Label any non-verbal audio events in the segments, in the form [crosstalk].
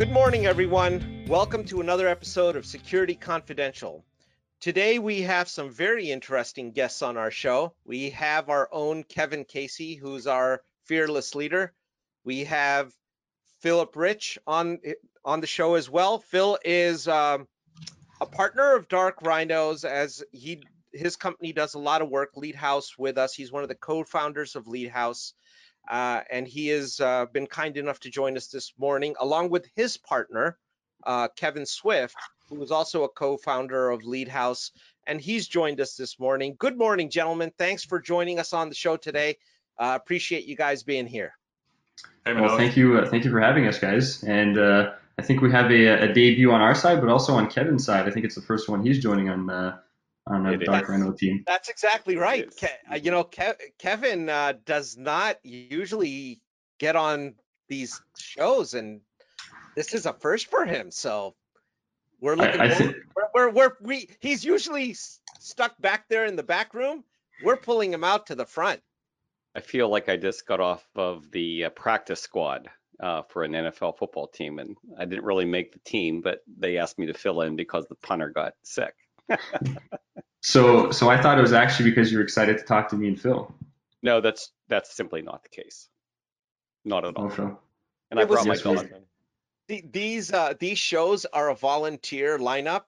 Good morning, everyone. Welcome to another episode of Security Confidential. Today, we have some very interesting guests on our show. We have our own Kevin Casey, who's our fearless leader. We have Philip Rich on on the show as well. Phil is um, a partner of Dark Rhinos, as he his company does a lot of work. Leadhouse with us. He's one of the co-founders of Leadhouse. Uh, and he has uh, been kind enough to join us this morning, along with his partner, uh, Kevin Swift, who is also a co-founder of Leadhouse, and he's joined us this morning. Good morning, gentlemen. Thanks for joining us on the show today. Uh, appreciate you guys being here. Hey, well, thank you, uh, thank you for having us, guys. And uh, I think we have a, a, debut on our side, but also on Kevin's side. I think it's the first one he's joining on on a Dark Rhino team. That's exactly right. Ke- you know, Ke- Kevin uh, does not usually get on these shows, and this is a first for him. So we're looking. I, I think... we're, we're, we're, we he's usually stuck back there in the back room. We're pulling him out to the front. I feel like I just got off of the uh, practice squad uh, for an NFL football team, and I didn't really make the team, but they asked me to fill in because the punter got sick. [laughs] so, so I thought it was actually because you're excited to talk to me and Phil. No, that's that's simply not the case. Not at all. Okay. And I brought my dog. These uh, these shows are a volunteer lineup,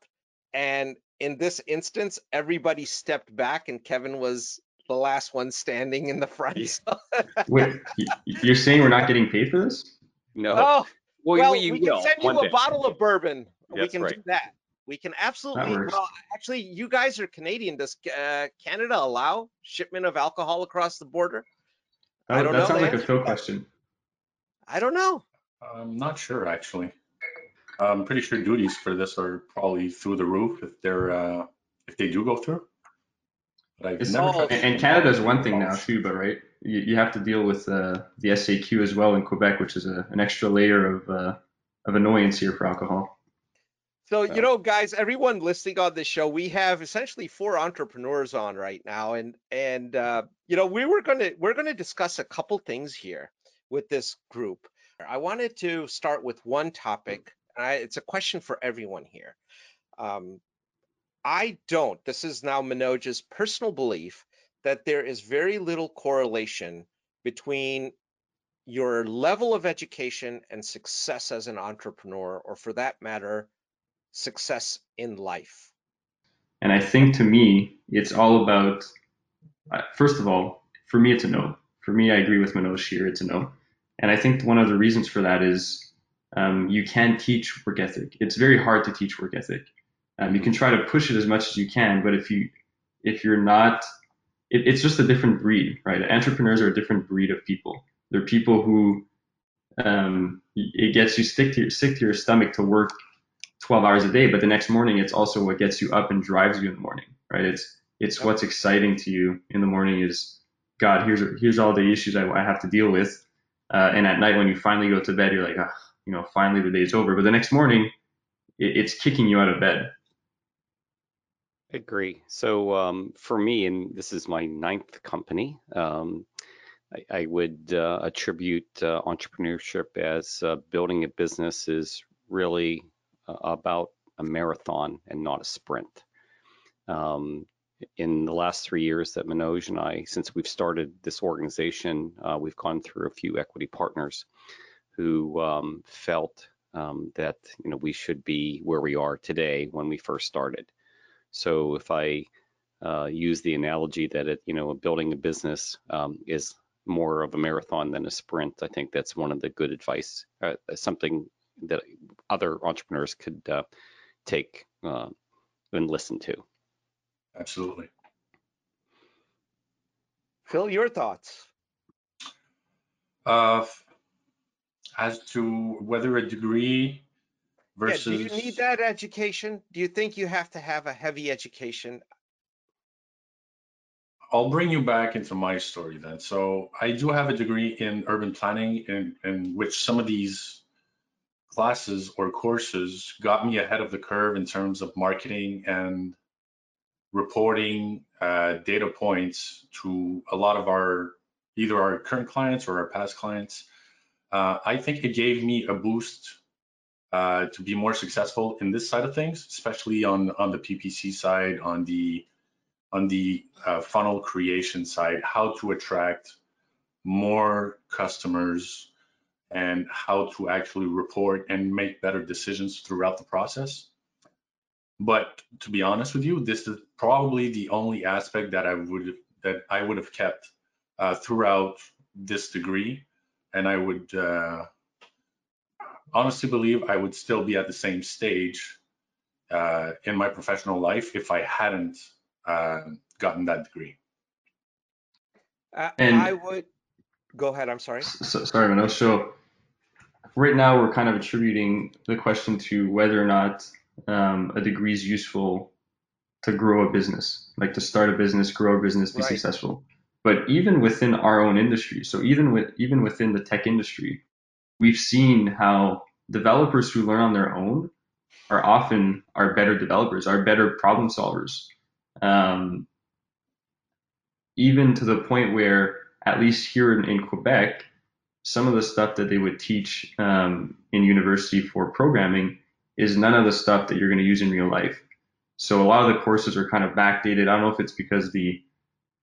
and in this instance, everybody stepped back, and Kevin was the last one standing in the front. So. [laughs] Wait, you're saying we're not getting paid for this? No. Oh, well, well we, we can send you a day. bottle of bourbon. That's we can right. do that. We can absolutely. Well, actually, you guys are Canadian. Does uh, Canada allow shipment of alcohol across the border? Oh, I don't that know. sounds like a Phil question. I don't know. I'm not sure actually. I'm pretty sure duties for this are probably through the roof if they're uh, if they do go through. But I've never all, and Canada is one thing now too, but right, you, you have to deal with uh, the SAQ as well in Quebec, which is a, an extra layer of uh, of annoyance here for alcohol. So, you know, guys, everyone listening on this show, we have essentially four entrepreneurs on right now, and and uh, you know, we were gonna we're gonna discuss a couple things here with this group. I wanted to start with one topic. I, it's a question for everyone here. Um, I don't. This is now Manoj's personal belief that there is very little correlation between your level of education and success as an entrepreneur, or for that matter, success in life? And I think to me, it's all about, uh, first of all, for me, it's a no. For me, I agree with Manoj here, it's a no. And I think one of the reasons for that is um, you can't teach work ethic. It's very hard to teach work ethic. Um, you can try to push it as much as you can, but if you if you're not, it, it's just a different breed, right? Entrepreneurs are a different breed of people. They're people who um, it gets you sick to your sick to your stomach to work 12 hours a day, but the next morning it's also what gets you up and drives you in the morning, right? It's it's what's exciting to you in the morning is God, here's here's all the issues I, I have to deal with, uh, and at night when you finally go to bed, you're like, you know, finally the day's over. But the next morning, it, it's kicking you out of bed. I agree. So um, for me, and this is my ninth company, um, I, I, would uh, attribute uh, entrepreneurship as uh, building a business is really about a marathon and not a sprint. Um, in the last three years that Manoj and I, since we've started this organization, uh, we've gone through a few equity partners who um, felt um, that you know we should be where we are today when we first started. So if I uh, use the analogy that it, you know, building a business um, is more of a marathon than a sprint, I think that's one of the good advice, uh, something that other entrepreneurs could uh, take uh, and listen to. Absolutely. Phil, your thoughts? Uh, as to whether a degree versus. Yeah, do you need that education? Do you think you have to have a heavy education? I'll bring you back into my story then. So I do have a degree in urban planning in, in which some of these classes or courses got me ahead of the curve in terms of marketing and reporting uh, data points to a lot of our either our current clients or our past clients. Uh, I think it gave me a boost uh, to be more successful in this side of things, especially on on the PPC side, on the on the uh, funnel creation side, how to attract more customers and how to actually report and make better decisions throughout the process. But to be honest with you, this is probably the only aspect that I would that I would have kept uh, throughout this degree, and I would uh, honestly believe I would still be at the same stage uh, in my professional life if I hadn't uh, gotten that degree. Uh, and I would go ahead. I'm sorry. So, sorry, Mano. So right now we're kind of attributing the question to whether or not um, a degree is useful to grow a business, like to start a business, grow a business, be right. successful. But even within our own industry, so even with even within the tech industry, we've seen how developers who learn on their own are often are better developers, are better problem solvers. Um, even to the point where, at least here in, in Quebec, some of the stuff that they would teach um, in university for programming is none of the stuff that you're going to use in real life. So a lot of the courses are kind of backdated. I don't know if it's because the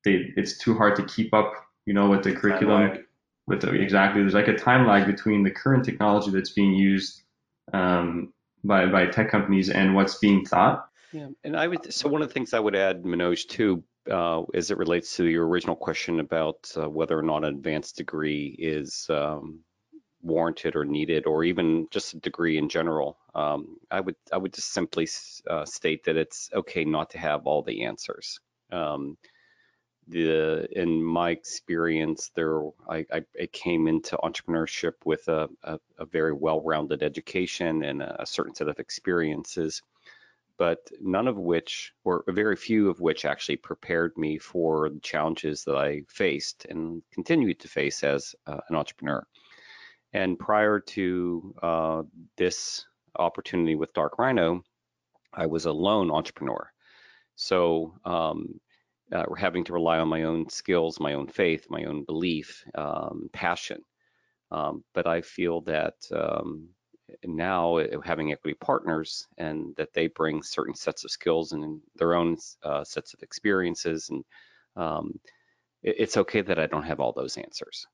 they it's too hard to keep up, you know, with the curriculum. With the, exactly, there's like a time lag between the current technology that's being used um, by by tech companies and what's being taught. Yeah, and I would so one of the things I would add, Manoj, too, uh, as it relates to your original question about uh, whether or not an advanced degree is um, warranted or needed, or even just a degree in general. Um, I would I would just simply uh, state that it's okay not to have all the answers. Um, the in my experience, there I, I, came into entrepreneurship with a, a, a very well-rounded education and a certain set of experiences but none of which, or very few of which, actually prepared me for the challenges that I faced and continue to face as uh, an entrepreneur. And prior to uh, this opportunity with Dark Rhino, I was a lone entrepreneur. So um, uh, having to rely on my own skills, my own faith, my own belief, um, passion. Um, but I feel that um, now uh, having equity partners and that they bring certain sets of skills and their own uh, sets of experiences and um, it, it's okay that I don't have all those answers.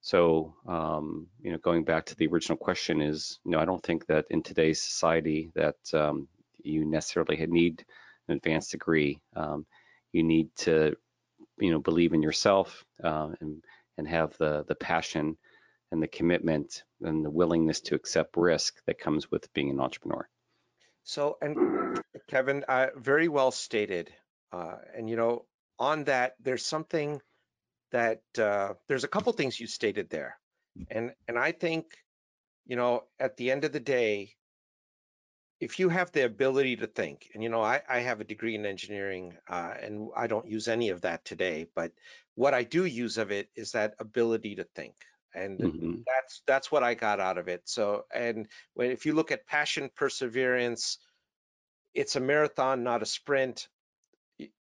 So um, you know, going back to the original question is, you know, I don't think that in today's society that um, you necessarily need an advanced degree. Um, you need to, you know, believe in yourself uh, and and have the the passion and the commitment and the willingness to accept risk that comes with being an entrepreneur. So, and Kevin, uh, very well stated. Uh, and you know, on that, there's something that uh, there's a couple things you stated there, and and I think, you know, at the end of the day, if you have the ability to think, and you know, I, I have a degree in engineering, uh, and I don't use any of that today, but what I do use of it is that ability to think and mm-hmm. that's that's what I got out of it. So, and when if you look at passion, perseverance, it's a marathon, not a sprint.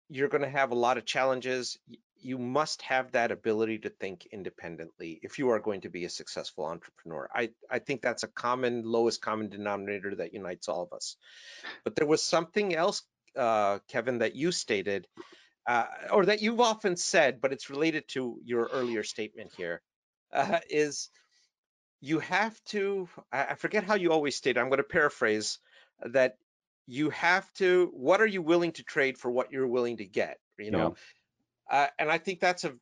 You're going to have a lot of challenges. You must have that ability to think independently if you are going to be a successful entrepreneur. I, I think that's a common lowest common denominator that unites all of us. But there was something else, uh, Kevin, that you stated, uh, or that you've often said, but it's related to your earlier statement here uh, is you have to, I forget how you always state, I'm going to paraphrase that you have to, what are you willing to trade for what you're willing to get, you know? Yeah. Uh, and I think that's a,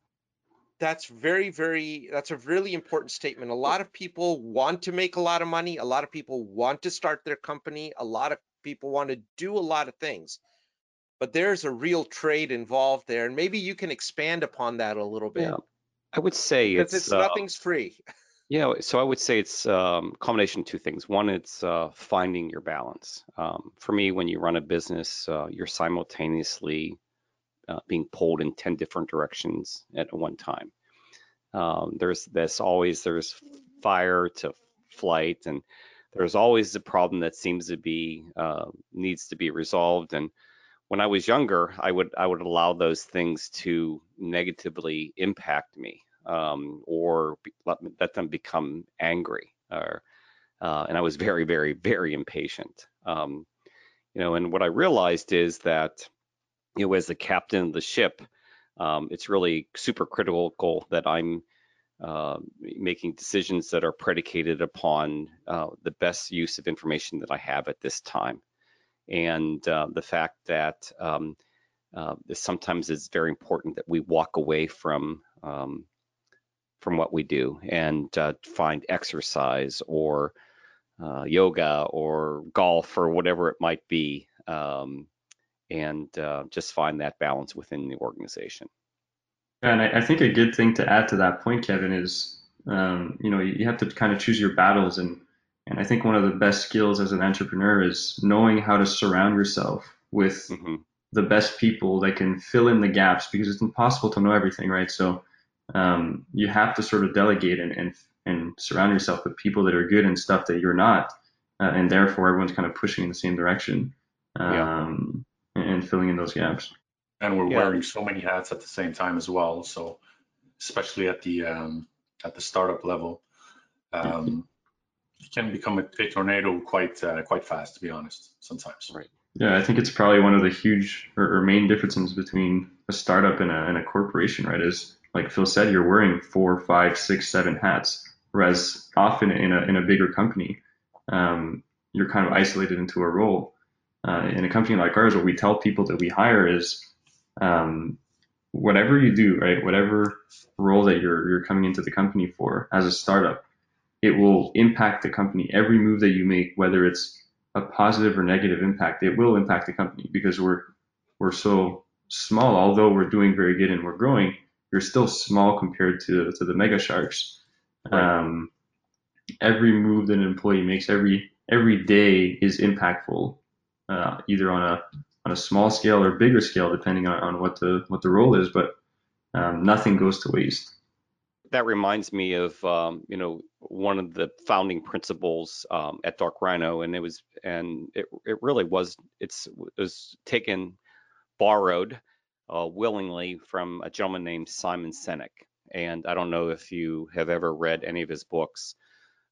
that's very, very, that's a really important statement. A lot of people want to make a lot of money. A lot of people want to start their company. A lot of people want to do a lot of things, but there's a real trade involved there. And maybe you can expand upon that a little bit. Yeah. I would say it's, it's uh, nothing's free. [laughs] Yeah, so I would say it's um, combination of two things. One, it's uh, finding your balance. Um, for me, when you run a business, uh, you're simultaneously uh, being pulled in ten different directions at one time. Um, there's there's always there's fire to flight, and there's always the problem that seems to be uh, needs to be resolved. And when I was younger, I would I would allow those things to negatively impact me um, or let, let, them become angry or uh, and I was very, very, very impatient. Um, you know, and what I realized is that, you know, as the captain of the ship, um, it's really super critical that I'm uh, making decisions that are predicated upon uh, the best use of information that I have at this time. And uh, the fact that um, uh, sometimes it's very important that we walk away from um, from what we do and uh, find exercise or uh, yoga or golf or whatever it might be, um, and uh, just find that balance within the organization. And I, I, think a good thing to add to that point, Kevin, is um, you know you have to kind of choose your battles, and and I think one of the best skills as an entrepreneur is knowing how to surround yourself with mm-hmm. the best people that can fill in the gaps because it's impossible to know everything, right? So um, you have to sort of delegate and, and and surround yourself with people that are good and stuff that you're not, uh, and therefore everyone's kind of pushing in the same direction um, yeah. and, and filling in those gaps. And we're yeah. wearing so many hats at the same time as well. So especially at the um, at the startup level, um, you can become a, a tornado quite uh, quite fast, to be honest. Sometimes. Right. Yeah, I think it's probably one of the huge or, or main differences between a startup and a, and a corporation, right? Is like Phil said, you're wearing four, five, six, seven hats. Whereas often in a in a bigger company, um, you're kind of isolated into a role. Uh, in a company like ours, what we tell people that we hire is, um, whatever you do, right, whatever role that you're you're coming into the company for as a startup, it will impact the company. Every move that you make, whether it's a positive or negative impact, it will impact the company because we're we're so small. Although we're doing very good and we're growing, you're still small compared to to the mega sharks. Right. Um, every move that an employee makes every every day is impactful, uh, either on a on a small scale or bigger scale, depending on, on what the what the role is. But um, nothing goes to waste. That reminds me of um, you know one of the founding principles um, at Dark Rhino, and it was and it it really was it's it was taken borrowed uh, willingly from a gentleman named Simon Sinek. And I don't know if you have ever read any of his books.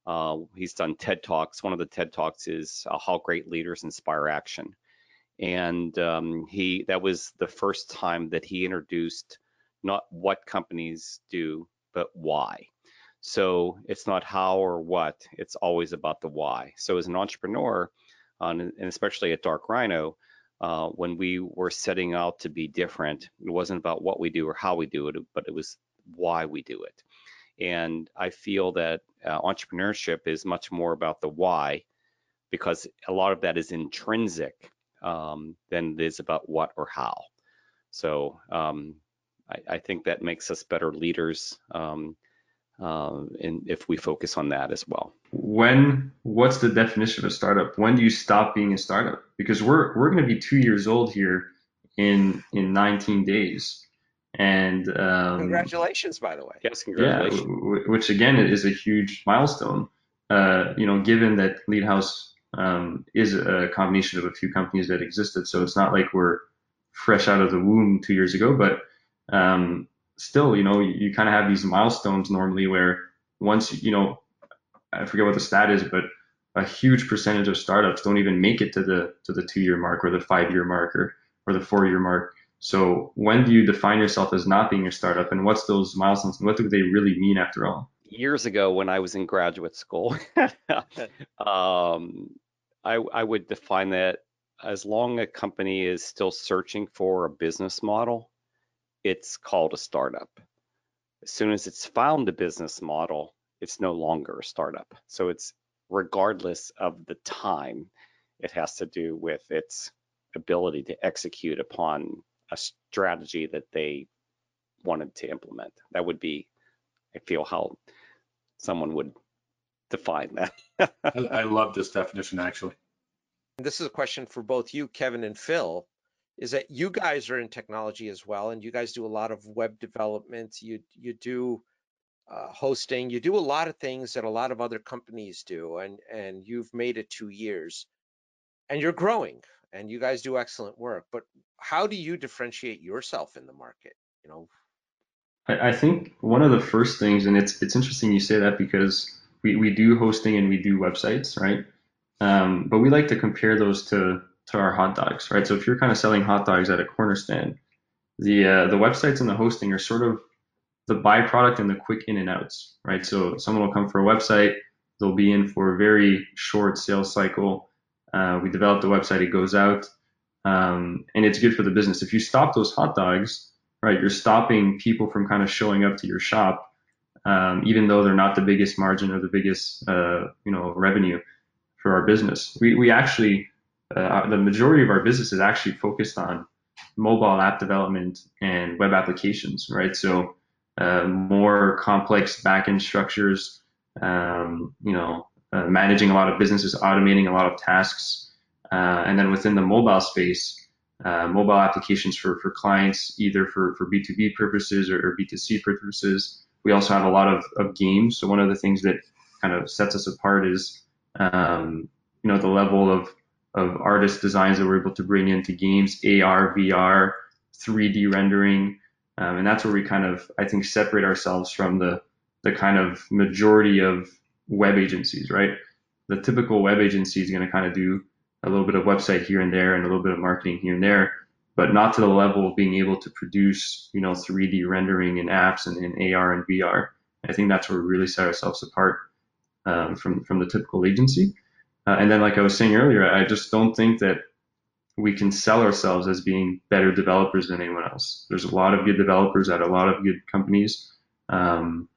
Uh, he's done TED Talks. One of the TED Talks is uh, How Great Leaders Inspire Action. And um, he that was the first time that he introduced not what companies do, but why. So it's not how or what, it's always about the why. So as an entrepreneur, uh, and especially at Dark Rhino, uh, when we were setting out to be different, it wasn't about what we do or how we do it, but it was why we do it. And I feel that uh, entrepreneurship is much more about the why because a lot of that is intrinsic um, than it is about what or how. So um, I, I, think that makes us better leaders um, uh, and if we focus on that as well. When what's the definition of a startup? When do you stop being a startup? Because we're we're going to be two years old here in in 19 days. And um, congratulations, by the way. Yes, congratulations. Yeah, which again is a huge milestone. Uh, you know, given that Leadhouse um, is a combination of a few companies that existed, so it's not like we're fresh out of the womb two years ago, but um, still, you know, you, you kind of have these milestones normally where once you know, I forget what the stat is, but a huge percentage of startups don't even make it to the to the two year mark or the five year mark or, or the four year mark. So when do you define yourself as not being a startup and what's those milestones and what do they really mean after all? Years ago when I was in graduate school, [laughs] um, I, I would define that as long a company is still searching for a business model, it's called a startup. As soon as it's found a business model, it's no longer a startup. So it's regardless of the time, it has to do with its ability to execute upon a strategy that they wanted to implement. That would be, I feel, how someone would define that. I, I love this definition, actually. This is a question for both you, Kevin and Phil. Is that you guys are in technology as well, and you guys do a lot of web development. You you do uh, hosting. You do a lot of things that a lot of other companies do, and and you've made it two years, and you're growing and you guys do excellent work. But how do you differentiate yourself in the market? You know, I, I think one of the first things, and it's it's interesting you say that because we, we do hosting and we do websites, right? Um, but we like to compare those to to our hot dogs, right? So if you're kind of selling hot dogs at a corner stand, the uh, the websites and the hosting are sort of the byproduct and the quick in and outs, right? So someone will come for a website, they'll be in for a very short sales cycle. Uh, we develop the website, it goes out, um, and it's good for the business. If you stop those hot dogs, right, you're stopping people from kind of showing up to your shop, um, even though they're not the biggest margin or the biggest, uh, you know, revenue for our business. We we actually the majority of our business is actually focused on mobile app development and web applications, right? So uh, more complex backend structures, um, you know, uh, managing a lot of businesses, automating a lot of tasks, uh, and then within the mobile space, uh, mobile applications for, for clients, either for, for B2B purposes or, or B2C purposes. We also have a lot of, of games. So one of the things that kind of sets us apart is, um, you know, the level of of artist designs that we're able to bring into games, AR, VR, 3D rendering, um, and that's where we kind of I think separate ourselves from the the kind of majority of web agencies, right? The typical web agency is going to kind of do a little bit of website here and there and a little bit of marketing here and there, but not to the level of being able to produce, you know, 3D rendering and apps and in AR and VR. I think that's where we really set ourselves apart um, from from the typical agency. Uh, and then, like I was saying earlier, I just don't think that we can sell ourselves as being better developers than anyone else. There's a lot of good developers at a lot of good companies. Um,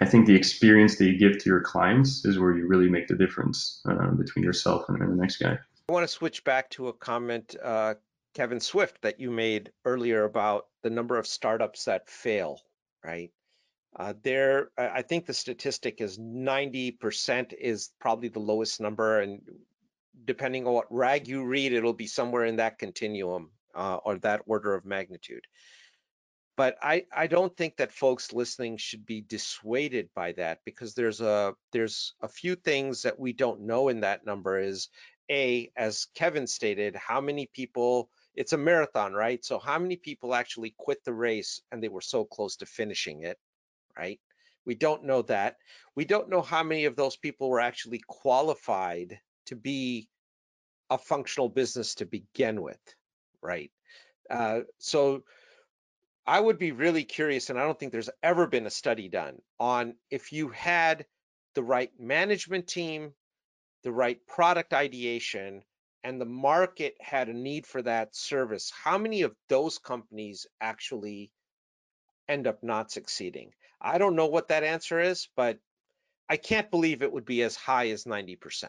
I think the experience that you give to your clients is where you really make the difference uh, between yourself and, and, the next guy. I want to switch back to a comment, uh, Kevin Swift, that you made earlier about the number of startups that fail, right? Uh, there, I think the statistic is 90% is probably the lowest number, and depending on what rag you read, it'll be somewhere in that continuum uh, or that order of magnitude. But I, I don't think that folks listening should be dissuaded by that because there's a there's a few things that we don't know in that number is a as Kevin stated how many people it's a marathon right so how many people actually quit the race and they were so close to finishing it right? We don't know that. We don't know how many of those people were actually qualified to be a functional business to begin with, right? Uh, so I would be really curious, and I don't think there's ever been a study done on if you had the right management team, the right product ideation, and the market had a need for that service, how many of those companies actually end up not succeeding? I don't know what that answer is, but I can't believe it would be as high as 90%.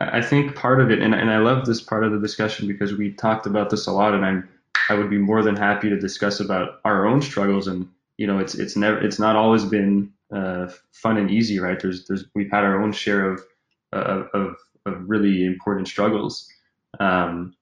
I think part of it, and, and I love this part of the discussion because we talked about this a lot, and I'm I would be more than happy to discuss about our own struggles. And you know, it's it's never it's not always been uh, fun and easy, right? There's there's we've had our own share of of, of, of really important struggles. Um,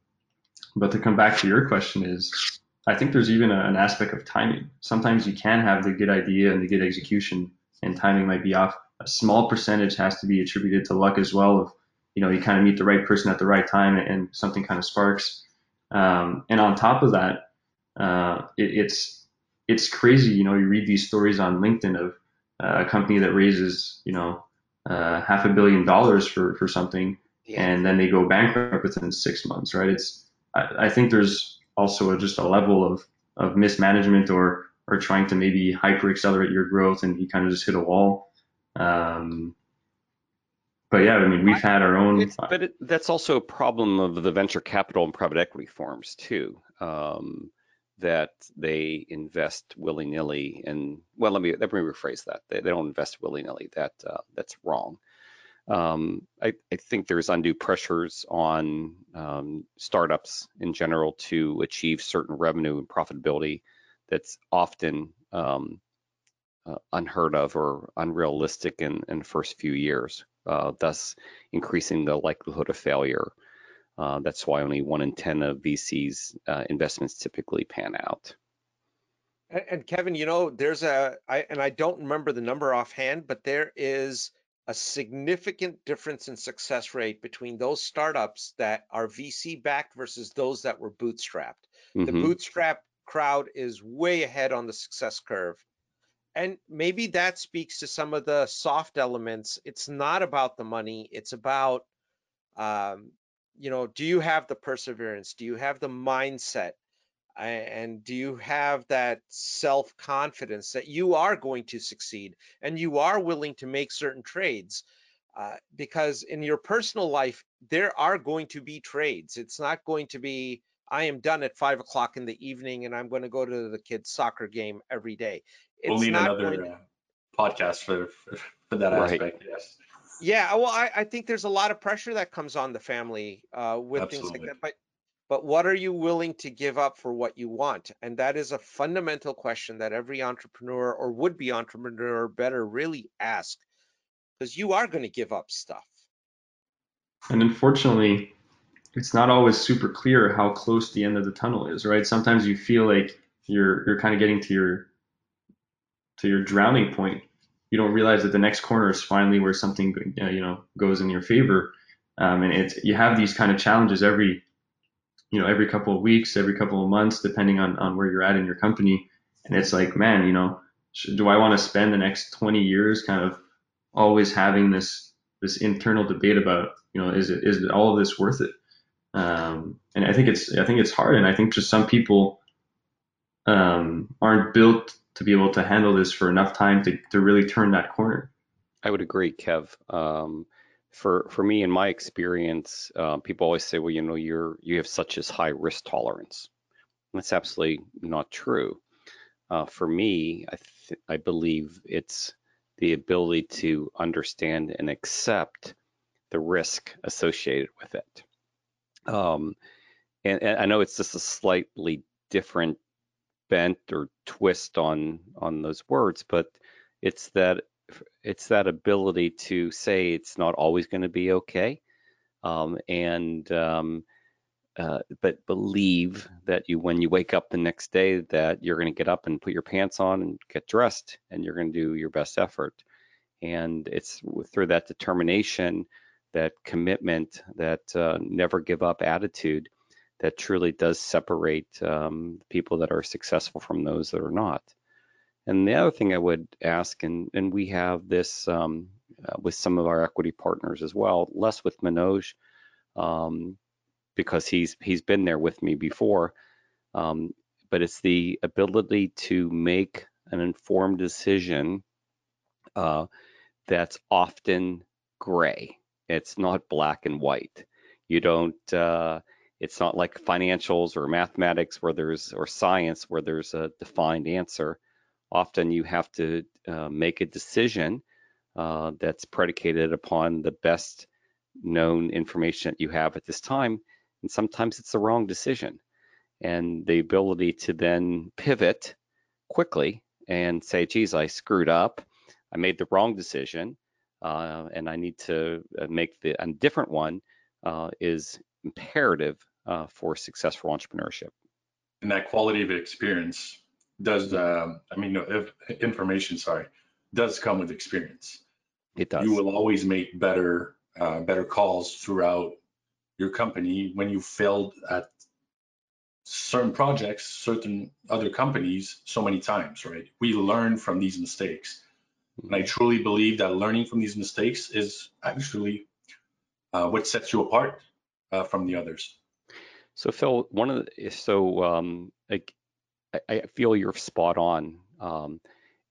but to come back to your question is I think there's even a, an aspect of timing. Sometimes you can have the good idea and the good execution, and timing might be off. A small percentage has to be attributed to luck as well. Of you know, you kind of meet the right person at the right time, and something kind of sparks. Um, and on top of that, uh, it, it's it's crazy. You know, you read these stories on LinkedIn of uh, a company that raises you know uh, half a billion dollars for for something, yeah. and then they go bankrupt within six months. Right? It's I, I think there's also just a level of, of mismanagement or, or trying to maybe hyper accelerate your growth and you kind of just hit a wall. Um, but yeah, I mean, we've had our own. It's, but it, that's also a problem of the venture capital and private equity firms too, um, that they invest willy nilly. And well, let me let me rephrase that. They, they don't invest willy nilly. That uh, that's wrong. Um, I, I, think there's undue pressures on um, startups in general to achieve certain revenue and profitability that's often um, uh, unheard of or unrealistic in, in the first few years, uh, thus increasing the likelihood of failure. Uh, that's why only one in 10 of VC's uh, investments typically pan out. And, and Kevin, you know, there's a, I, and I don't remember the number offhand, but there is a significant difference in success rate between those startups that are VC backed versus those that were bootstrapped. Mm-hmm. The bootstrap crowd is way ahead on the success curve. and maybe that speaks to some of the soft elements. It's not about the money. It's about, um, you know, do you have the perseverance? Do you have the mindset? And do you have that self confidence that you are going to succeed and you are willing to make certain trades? Uh, because in your personal life, there are going to be trades. It's not going to be, I am done at five o'clock in the evening and I'm going to go to the kids' soccer game every day. We'll It's need not another going to- uh, podcast for, for, for that Right. aspect, yes. Yeah, well, I, I think there's a lot of pressure that comes on the family uh, with things like that. But but what are you willing to give up for what you want? And that is a fundamental question that every entrepreneur or would-be entrepreneur better really ask, because you are going to give up stuff. And unfortunately, it's not always super clear how close the end of the tunnel is, right? Sometimes you feel like you're you're kind of getting to your to your drowning point. You don't realize that the next corner is finally where something you know goes in your favor. Um, and it's you have these kind of challenges every you know every couple of weeks, every couple of months, depending on on where you're at in your company. And it's like, man, you know, should, do I want to spend the next 20 years kind of always having this this internal debate about you know is it is it all of this worth it um, and i think it's i think it's hard and i think just some people um, aren't built to be able to handle this for enough time to, to really turn that corner I would agree, Kev. Um, for for me, in my experience, uh, people always say, "Well, you know, you're you have such as high risk tolerance." That's absolutely not true. Uh, for me, I th- I believe it's the ability to understand and accept the risk associated with it. Um, and, and I know it's just a slightly different bent or twist on on those words, but it's that it's that ability to say it's not always going to be okay, um, and um, uh, but believe that you when you wake up the next day that you're going to get up and put your pants on and get dressed and you're going to do your best effort. And it's through that determination, that commitment, that uh, never give up attitude that truly does separate um, people that are successful from those that are not. And the other thing I would ask, and, and we have this um, uh, with some of our equity partners as well, less with Manoj, um, because he's he's been there with me before. Um, but it's the ability to make an informed decision uh, that's often gray. It's not black and white. You don't. Uh, it's not like financials or mathematics where there's or science where there's a defined answer. Often you have to uh, make a decision uh, that's predicated upon the best known information that you have at this time, and sometimes it's the wrong decision. And the ability to then pivot quickly and say, geez, I screwed up. I made the wrong decision uh, and I need to uh, make the, a different one uh, is imperative uh, for successful entrepreneurship. And that quality of experience does, um, I mean, no, if information, sorry, does come with experience. It does. You will always make better, uh, better calls throughout your company when you failed at certain projects, certain other companies so many times, right? We learn from these mistakes. And I truly believe that learning from these mistakes is actually uh, what sets you apart uh, from the others. So Phil, one of the so um, like I, I feel you're spot on, um,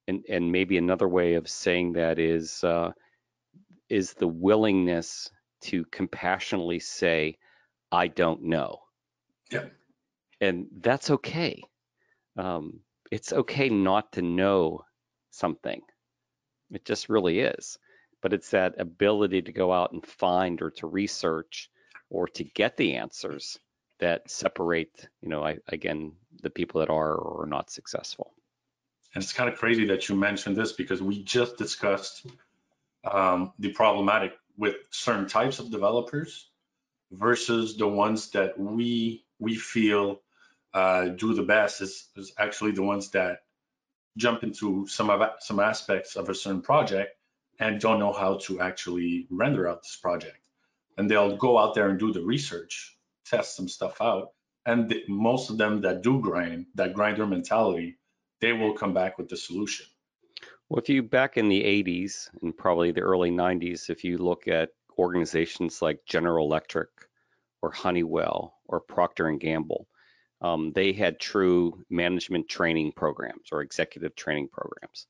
and and maybe another way of saying that is uh, is the willingness to compassionately say, I don't know. Yeah. And that's okay. Um, it's okay not to know something. It just really is. But it's that ability to go out and find or to research or to get the answers that separate, you know, I, again, the people that are or are not successful. And it's kind of crazy that you mentioned this because we just discussed um, the problematic with certain types of developers versus the ones that we we feel uh, do the best is, is actually the ones that jump into some of some aspects of a certain project and don't know how to actually render out this project. And they'll go out there and do the research, test some stuff out, and the, most of them that do grind, that grinder mentality, they will come back with the solution. Well, if you back in the 80s and probably the early 90s, if you look at organizations like General Electric or Honeywell or Procter and Gamble, um, they had true management training programs or executive training programs.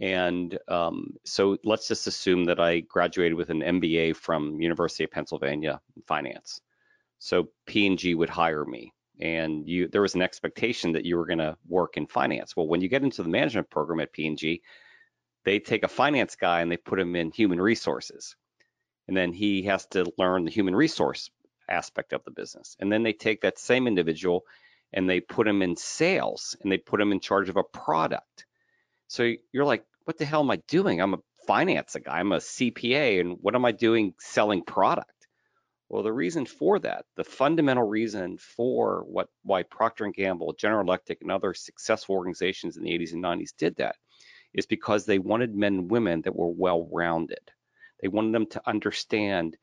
And um, so let's just assume that I graduated with an MBA from University of Pennsylvania in finance. So P&G would hire me and you there was an expectation that you were going to work in finance. Well, when you get into the management program at P&G, they take a finance guy and they put him in human resources. And then he has to learn the human resource aspect of the business. And then they take that same individual and they put him in sales and they put him in charge of a product. So you're like, what the hell am I doing? I'm a finance guy, I'm a CPA, and what am I doing selling product? Well, the reason for that, the fundamental reason for what why Procter and Gamble, General Electric, and other successful organizations in the 80s and 90s did that is because they wanted men and women that were well-rounded. They wanted them to understand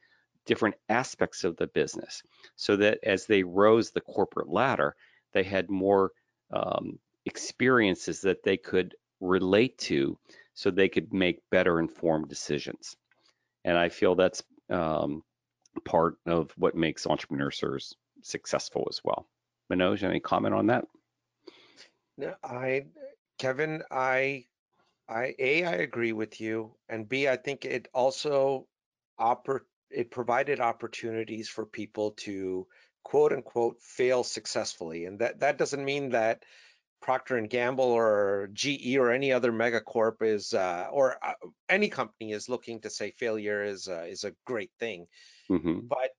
different aspects of the business so that as they rose the corporate ladder, they had more um, experiences that they could relate to so they could make better informed decisions. And I feel that's um, part of what makes entrepreneurs successful as well. Manoj, any comment on that? No, I, Kevin, I, I, A, I agree with you, and B, I think it also oppor- it provided opportunities for people to quote unquote fail successfully, and that that doesn't mean that Procter and Gamble or GE or any other megacorp is uh, or uh, any company is looking to say failure is uh, is a great thing. Mm-hmm. But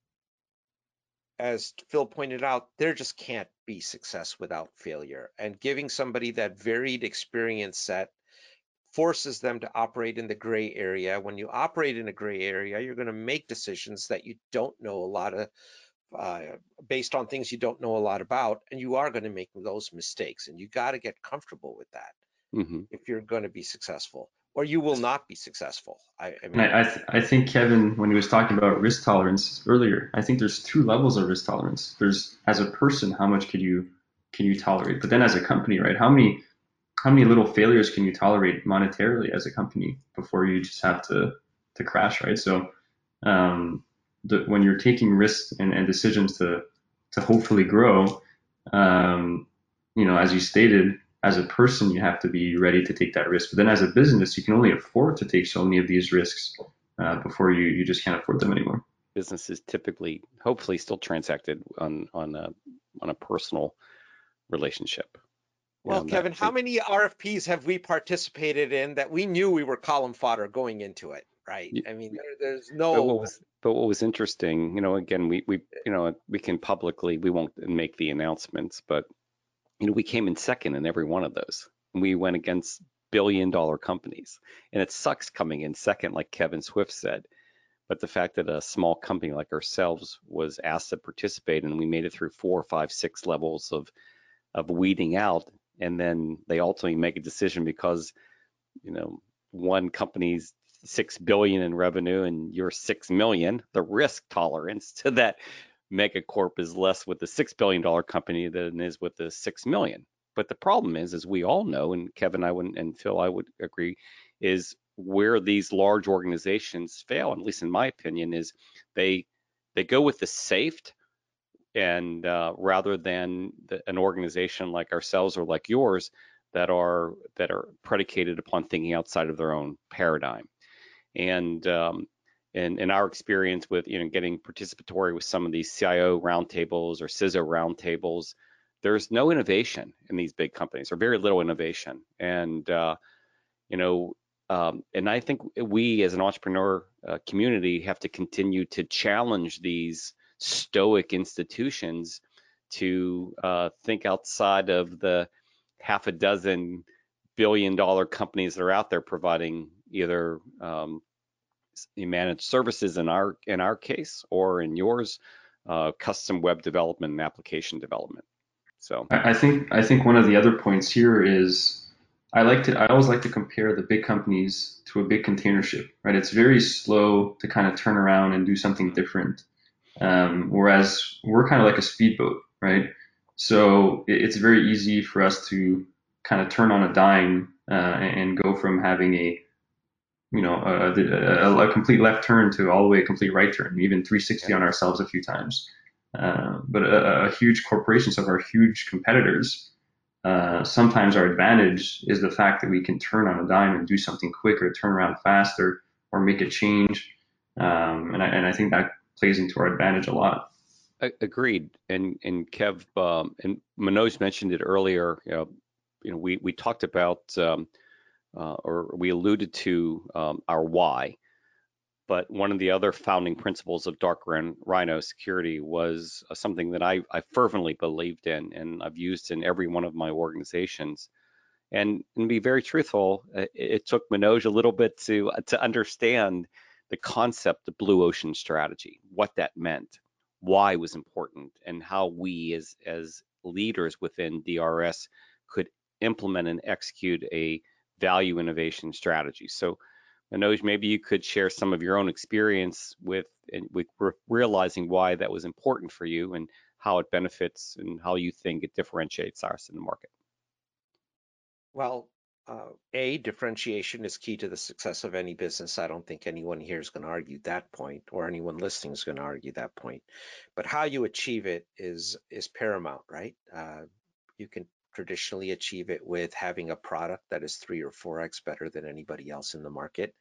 as Phil pointed out, there just can't be success without failure. And giving somebody that varied experience set forces them to operate in the gray area. When you operate in a gray area, you're going to make decisions that you don't know a lot of, uh, based on things you don't know a lot about, and you are going to make those mistakes. And you got to get comfortable with that mm-hmm. if you're going to be successful or you will not be successful. I, I mean, I, I, th- I, think Kevin, when he was talking about risk tolerance earlier, I think there's two levels of risk tolerance. There's as a person, how much can you can you tolerate? But then as a company, right? How many how many little failures can you tolerate monetarily as a company before you just have to to crash, right? So um, the, when you're taking risks and, and decisions to to hopefully grow, um, you know, as you stated, as a person, you have to be ready to take that risk. But then as a business, you can only afford to take so many of these risks uh, before you, you just can't afford them anymore. Businesses typically, hopefully, still transacted on on a on a personal relationship. Well, Kevin, how many RFPs have we participated in that we knew we were column fodder going into it? Right. I mean, there, there's no. But what, was, but what was interesting, you know, again, we we you know we can publicly we won't make the announcements, but you know, we came in second in every one of those. We went against billion dollar companies. And it sucks coming in second, like Kevin Swift said. But the fact that a small company like ourselves was asked to participate and we made it through four, five, six levels of of weeding out, and then they ultimately make a decision because, you know, one company's six billion in revenue and you're six million, the risk tolerance [laughs] to that megacorp is less with the six billion dollar company than it is with the six million. But the problem is, as we all know, and Kevin, I would, and Phil, I would agree, is where these large organizations fail, at least in my opinion, is they they go with the safe, and uh, rather than the, an organization like ourselves or like yours that are that are predicated upon thinking outside of their own paradigm. And um, in, in our experience with you know getting participatory with some of these CIO roundtables or CISO roundtables, there's no innovation in these big companies or very little innovation. And uh, you know, um, and I think we as an entrepreneur uh, community have to continue to challenge these stoic institutions to uh, think outside of the half a dozen billion dollar companies that are out there providing either um, managed services in our in our case or in yours, uh, custom web development and application development. So I think I think one of the other points here is I like to I always like to compare the big companies to a big container ship, right? It's very slow to kind of turn around and do something different, um, whereas we're kind of like a speedboat, right? So it's very easy for us to kind of turn on a dime uh, and go from having a you know a, a, a, complete left turn to all the way a complete right turn, even 360 yeah. on ourselves a few times. Uh, but a, a, huge corporation, some of our huge competitors, uh, sometimes our advantage is the fact that we can turn on a dime and do something quicker, turn around faster, or make a change. Um, and, I, and I think that plays into our advantage a lot. Agreed. And and Kev um, and Manoj mentioned it earlier. You know, you know, we we talked about um, uh, or we alluded to um, our why, but one of the other founding principles of Dark Rhino security was uh, something that I, I fervently believed in and I've used in every one of my organizations. And, and be very truthful, it, it took Manoj a little bit to to understand the concept of blue ocean strategy, what that meant, why it was important, and how we as as leaders within DRS could implement and execute a value innovation strategy. So Manoj, maybe you could share some of your own experience with, with realizing why that was important for you and how it benefits and how you think it differentiates us in the market. Well, uh, a differentiation is key to the success of any business. I don't think anyone here is going to argue that point, or anyone listening is going to argue that point. But how you achieve it is is paramount, right? Uh, you can traditionally achieve it with having a product that is three or four X better than anybody else in the market.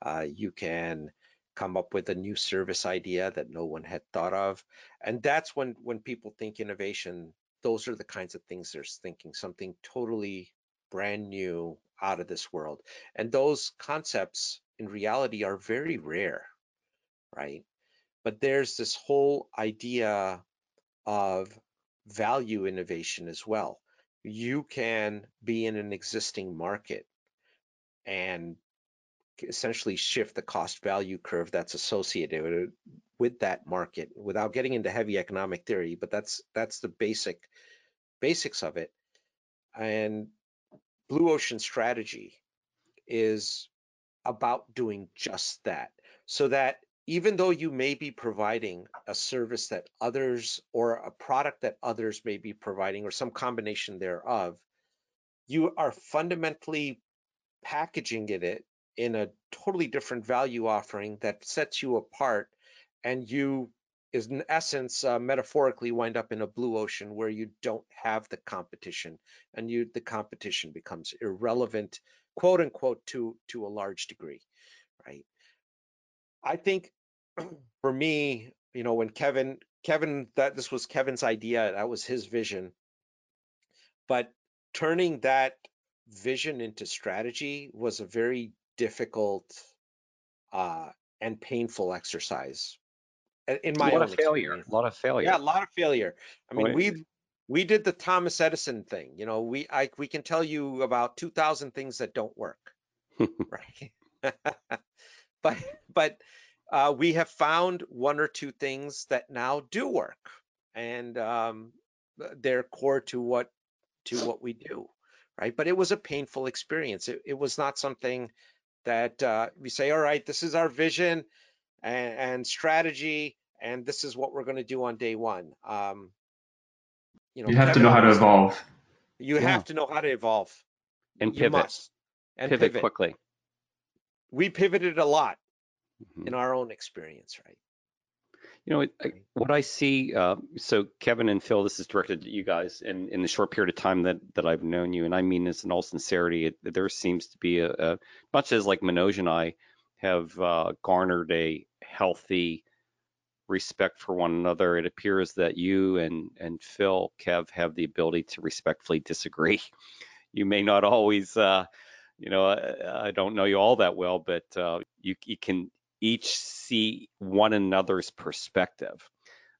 Uh, you can come up with a new service idea that no one had thought of. And that's when, when people think innovation, those are the kinds of things they're thinking, something totally brand new out of this world. And those concepts in reality are very rare, right? But there's this whole idea of value innovation as well you can be in an existing market and essentially shift the cost value curve that's associated with that market without getting into heavy economic theory but that's that's the basic basics of it. And blue ocean strategy is about doing just that so that even though you may be providing a service that others or a product that others may be providing or some combination thereof, you are fundamentally packaging it in a totally different value offering that sets you apart and you is in essence uh, metaphorically wind up in a blue ocean where you don't have the competition and you the competition becomes irrelevant quote unquote to to a large degree right I think [clears throat] for me, you know, when Kevin, Kevin, that this was Kevin's idea, that was his vision. But turning that vision into strategy was a very difficult uh, and painful exercise. In my a lot of failure, a lot of failure. Yeah, a lot of failure. I mean, we we did the Thomas Edison thing. You know, we I we can tell you about two thousand things that don't work, [laughs] right? [laughs] but but uh, we have found one or two things that now do work, and um, they're core to what to what we do, right? But it was a painful experience. It, it was not something that uh, we say, all right, this is our vision and, and strategy, and this is what we're going to do on day one. Um, you know, you have to know how to evolve. You yeah. have to know how to evolve and pivot. And pivot, pivot quickly. We pivoted a lot mm-hmm. in our own experience, right? You know, what I see, uh, so Kevin and Phil, this is directed at you guys, and in the short period of time that that I've known you, and I mean this in all sincerity, it, there seems to be a, a, much as like Manoj and I have uh, garnered a healthy respect for one another. It appears that you and and Phil, Kev, have the ability to respectfully disagree. [laughs] You may not always, uh, you know, I, I, don't know you all that well, but uh, you you can each see one another's perspective.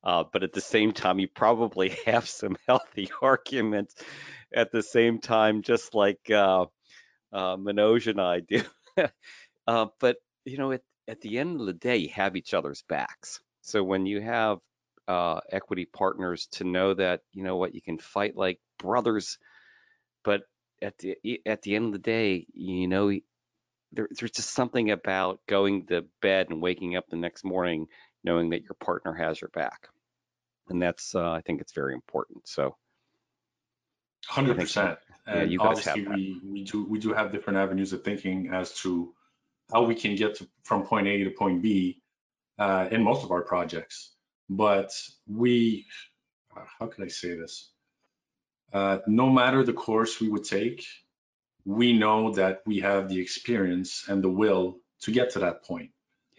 Uh, but at the same time, you probably [laughs] have some healthy [laughs] arguments at the same time, just like uh, uh, Manoj and I do. [laughs] uh, but you know, at, at the end of the day, you have each other's backs. So when you have uh, equity partners to know that you know what you can fight like brothers, but at the at the end of the day, you know there, there's just something about going to bed and waking up the next morning knowing that your partner has your back, and that's uh, I think it's very important. So, hundred percent. Yeah, And you guys have obviously, we, we do we do have different avenues of thinking as to how we can get to, from point A to point B uh, in most of our projects. But we, uh, how can I say this? Uh, no matter the course we would take, we know that we have the experience and the will to get to that point.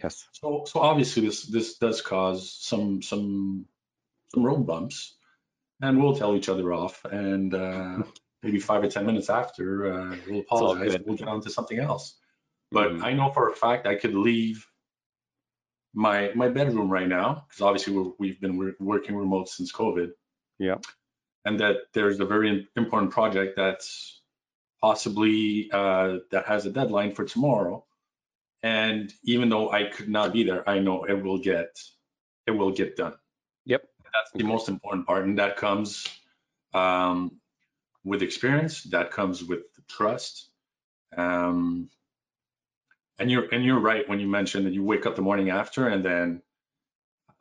Yes. So, so obviously this, this does cause some, some, some road bumps and we'll tell each other off and, uh, [laughs] maybe five or 10 minutes after, uh, we'll apologize, we'll get on to something else. But Mhm. I know for a fact I could leave my, my bedroom right now, because obviously we're, we've been wor- working remote since COVID. Yeah. And that there's a very important project that's possibly, uh, that has a deadline for tomorrow. And even though I could not be there, I know it will get, it will get done. Yep. That's the most important part. And that comes, um, with experience, that comes with trust. Um, and you're, and you're right when you mentioned that you wake up the morning after and then,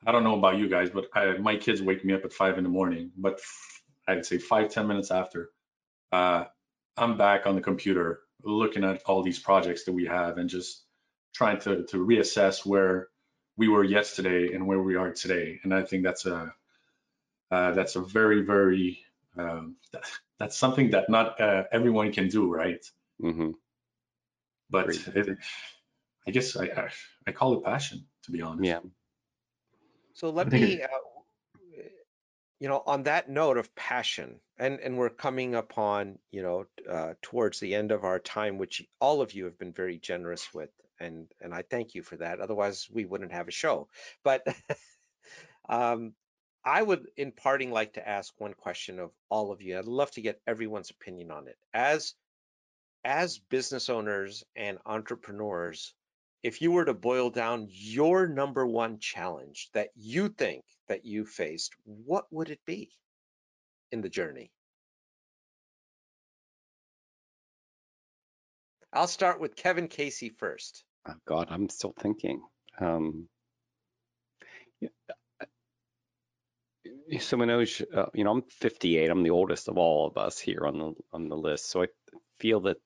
I don't know about you guys, but I, my kids wake me up at five in the morning, but I'd say five ten minutes after, uh, I'm back on the computer looking at all these projects that we have and just trying to, to reassess where we were yesterday and where we are today. And I think that's a, uh, that's a very, very, um, that, that's something that not uh, everyone can do, right? hmm But it, I guess I, I, I call it passion, to be honest. Yeah. So let me, uh, you know, on that note of passion, and and we're coming upon, you know, uh, towards the end of our time, which all of you have been very generous with, and and I thank you for that. Otherwise, we wouldn't have a show. But [laughs] um, I would, in parting, like to ask one question of all of you. I'd love to get everyone's opinion on it. As as business owners and entrepreneurs, if you were to boil down your number one challenge that you think that you faced, what would it be in the journey? I'll start with Kevin Casey first. Oh, God, I'm still thinking. Um, yeah, uh, so Manoj, uh, you know, I'm 58. I'm the oldest of all of us here on the on the list. So I feel that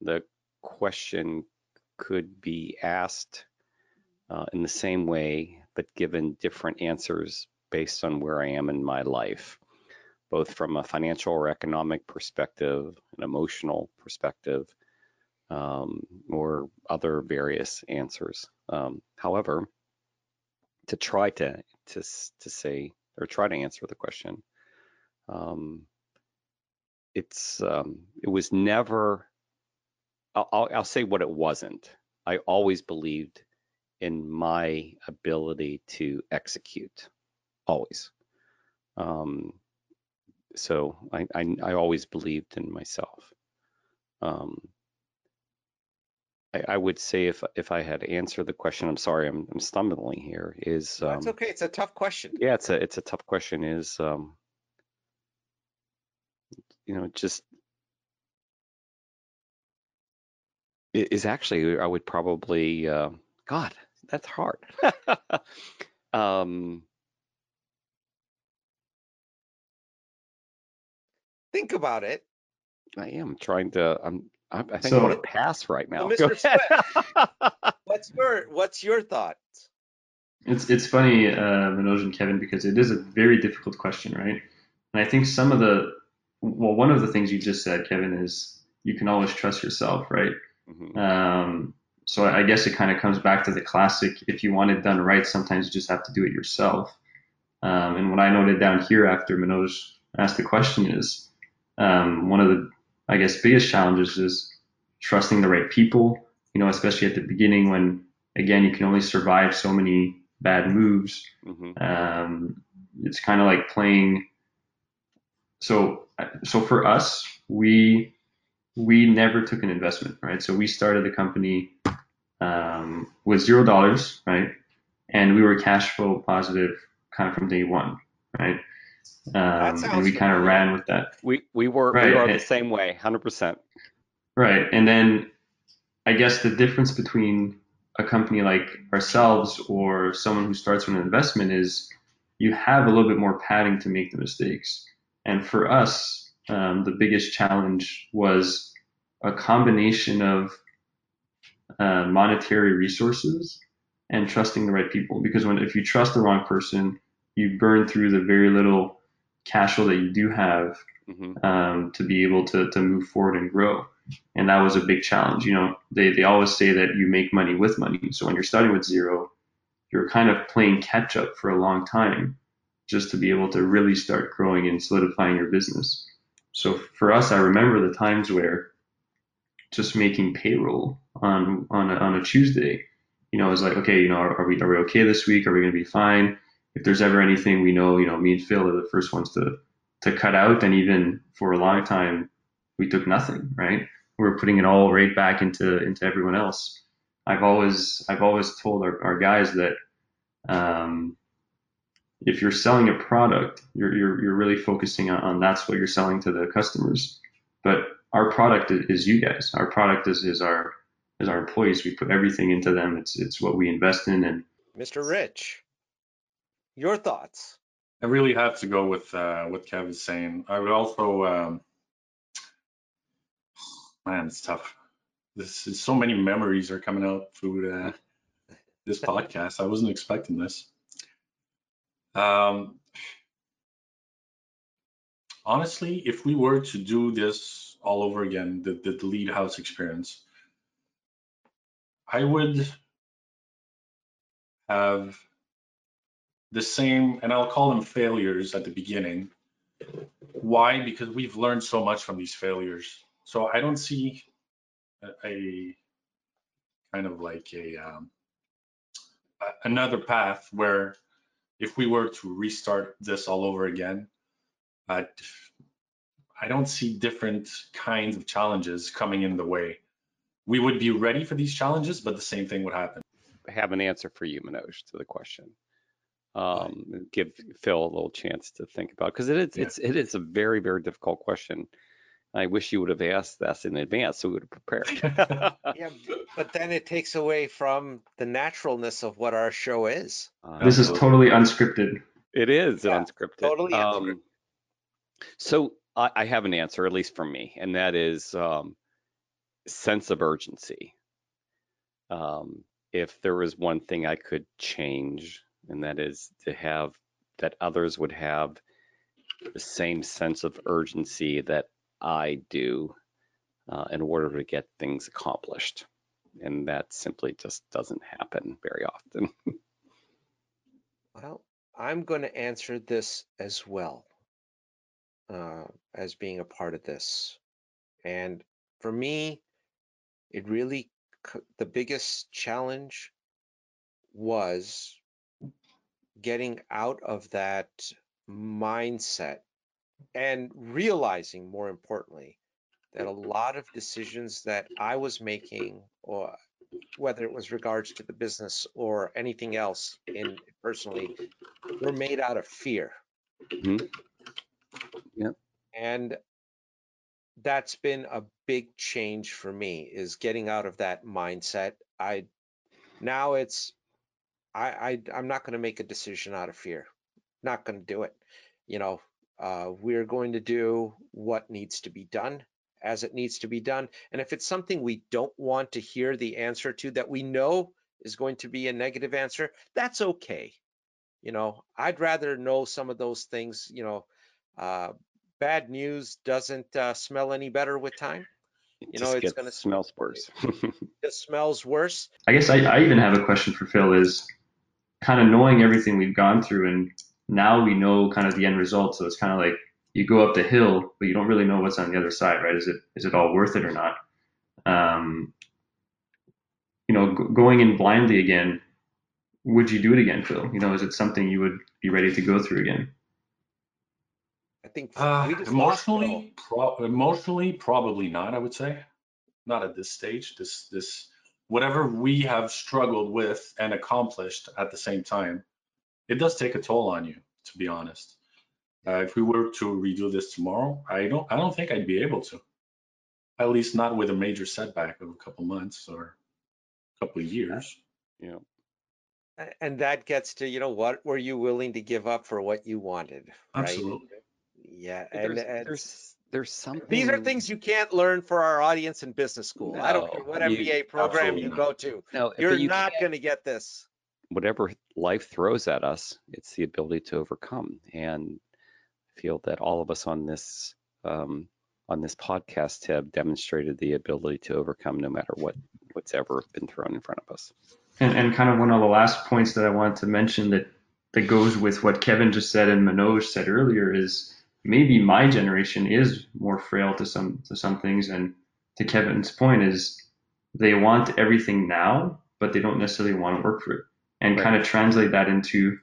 the question could be asked uh, in the same way, but given different answers based on where I am in my life, both from a financial or economic perspective, an emotional perspective, um, or other various answers. Um, however, to try to to to say or try to answer the question, um, it's um, it was never. I'll, I'll I'll say what it wasn't. I always believed in my ability to execute, always. Um, so I, I I always believed in myself. Um, I, I would say if if I had answered the question, I'm sorry, I'm, I'm stumbling here. Is That's um, okay. It's a tough question. yeah, it's a it's a tough question. Is um, you know just is actually I would probably uh, God that's hard. [laughs] um, Think about it. I am trying to. I'm. I, I think So- I want to pass right now. Mr. [laughs] Go. [laughs] What's your What's your thought? It's it's funny, uh, Manoj and Kevin, because it is a very difficult question, right? And I think some of the well, one of the things you just said, Kevin, is you can always trust yourself, right? Mhm. Um, so I guess it kind of comes back to the classic: if you want it done right, sometimes you just have to do it yourself. Um, and what I noted down here after Manoj asked the question is um, one of the, I guess, biggest challenges is trusting the right people. You know, especially at the beginning when, again, you can only survive so many bad moves. Mhm. Um, it's kind of like playing. So, so for us, we we never took an investment, right? So we started the company um, with zero dollars, right? And we were cash flow positive kind of from day one, right? Um, and we kind of ran with that. We we were Right, we are the same way, hundred percent. Right. And then I guess the difference between a company like ourselves or someone who starts with an investment is you have a little bit more padding to make the mistakes. And for us, um, the biggest challenge was a combination of uh, monetary resources and trusting the right people. Because when if you trust the wrong person, you burn through the very little cash flow that you do have Mhm. um, to be able to, to move forward and grow. And that was a big challenge. You know, they, they always say that you make money with money. So when you're starting with zero, you're kind of playing catch up for a long time just to be able to really start growing and solidifying your business. So for us, I remember the times where just making payroll on on a, on a Tuesday, you know, it was like, okay, you know, are, are we are we okay this week? Are we going to be fine? If there's ever anything we know, you know, me and Phil are the first ones to to cut out, and even for a long time, we took nothing, right? We were putting it all right back into into everyone else. I've always I've always told our, our guys that um, if you're selling a product, you're, you're, you're really focusing on, on that's what you're selling to the customers. But our product is, is you guys. Our product is, is our is our employees. We put everything into them. It's it's what we invest in, and Mr. Rich, your thoughts? I really have to go with uh, what Kev is saying. I would also, um, man, it's tough. This is so many memories are coming out through uh, [laughs] this podcast. I wasn't expecting this. Um, honestly, if we were to do this all over again, the, the, Leadhouse experience, I would have the same, and I'll call them failures at the beginning. Why? Because we've learned so much from these failures. So I don't see a, a kind of like a um, another path where if we were to restart this all over again, I I don't see different kinds of challenges coming in the way. We would be ready for these challenges, but the same thing would happen. I have an answer for you, Manoj, to the question. Um, give Phil a little chance to think about because it is Yeah. it's it is a very very difficult question. I wish you would have asked this in advance so we would have prepared. [laughs] Yeah, but then it takes away from the naturalness of what our show is. Uh, this is totally unscripted. It is Yeah, unscripted. totally unscripted. Um, so I, I have an answer, at least for me, and that is um, sense of urgency. Um, if there was one thing I could change, and that is to have that others would have the same sense of urgency that I do uh, in order to get things accomplished. And that simply just doesn't happen very often. [laughs] Well, I'm going to answer this as well uh, as being a part of this. And for me, it really, the biggest challenge was getting out of that mindset and realizing, more importantly, that a lot of decisions that I was making, or whether it was regards to the business or anything else in personally, were made out of fear. Mhm. Yep. And that's been a big change for me is getting out of that mindset. I now it's I, I I'm not going to make a decision out of fear. Not going to do it. You know, uh, we're going to do what needs to be done as it needs to be done. And if it's something we don't want to hear the answer to that we know is going to be a negative answer, that's okay. You know, I'd rather know some of those things, you know, uh, bad news doesn't uh, smell any better with time. It You know, it's gonna- smell worse. It smells worse. I guess I, I even have a question for Phil is kind of knowing everything we've gone through and now we know kind of the end result. So it's kind of like you go up the hill, but you don't really know what's on the other side, right? Is it is it all worth it or not? Um, you know, g- going in blindly again, would you do it again, Phil? You know, is it something you would be ready to go through again? I think Uh, we just emotionally, pro- emotionally, probably not. I would say, not at this stage. This, this, whatever we have struggled with and accomplished at the same time, it does take a toll on you. To be honest, uh, if we were to redo this tomorrow, I don't, I don't think I'd be able to. At least not with a major setback of a couple months or a couple of years. you know, And that gets to, you know, what were you willing to give up for what you wanted, right? Absolutely. Yeah, and, there's, and there's there's something. These are things you can't learn for our audience in business school. I don't care No, what you- MBA program you go to. No, You're you not can't- going to get this. whatever life throws at us, it's the ability to overcome. And I feel that all of us on this um, on this podcast have demonstrated the ability to overcome no matter what what's ever been thrown in front of us. And, and kind of one of the last points that I wanted to mention that that goes with what Kevin just said and Manoj said earlier is maybe my generation is more frail to some to some things. And to Kevin's point is they want everything now but they don't necessarily want to work for it. And Right. kind of translate that into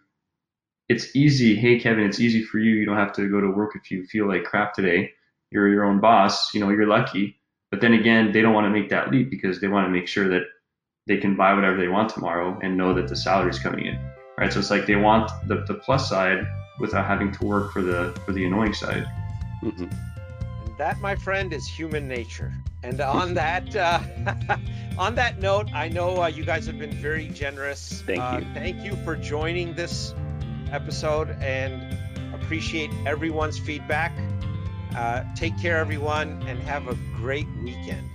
it's easy hey Kevin it's easy for you. You don't have to go to work if you feel like crap today. You're your own boss. You know you're lucky. But then again they don't want to make that leap because they want to make sure that they can buy whatever they want tomorrow and know that the salary's coming in right? So it's like they want the, the plus side without having to work for the for the annoying side hmm And that, my friend, is human nature. And on that, uh, [laughs] on that note, I know uh, you guys have been very generous. Thank Uh, you. thank you for joining this episode, and appreciate everyone's feedback. Uh, take care, everyone, and have a great weekend.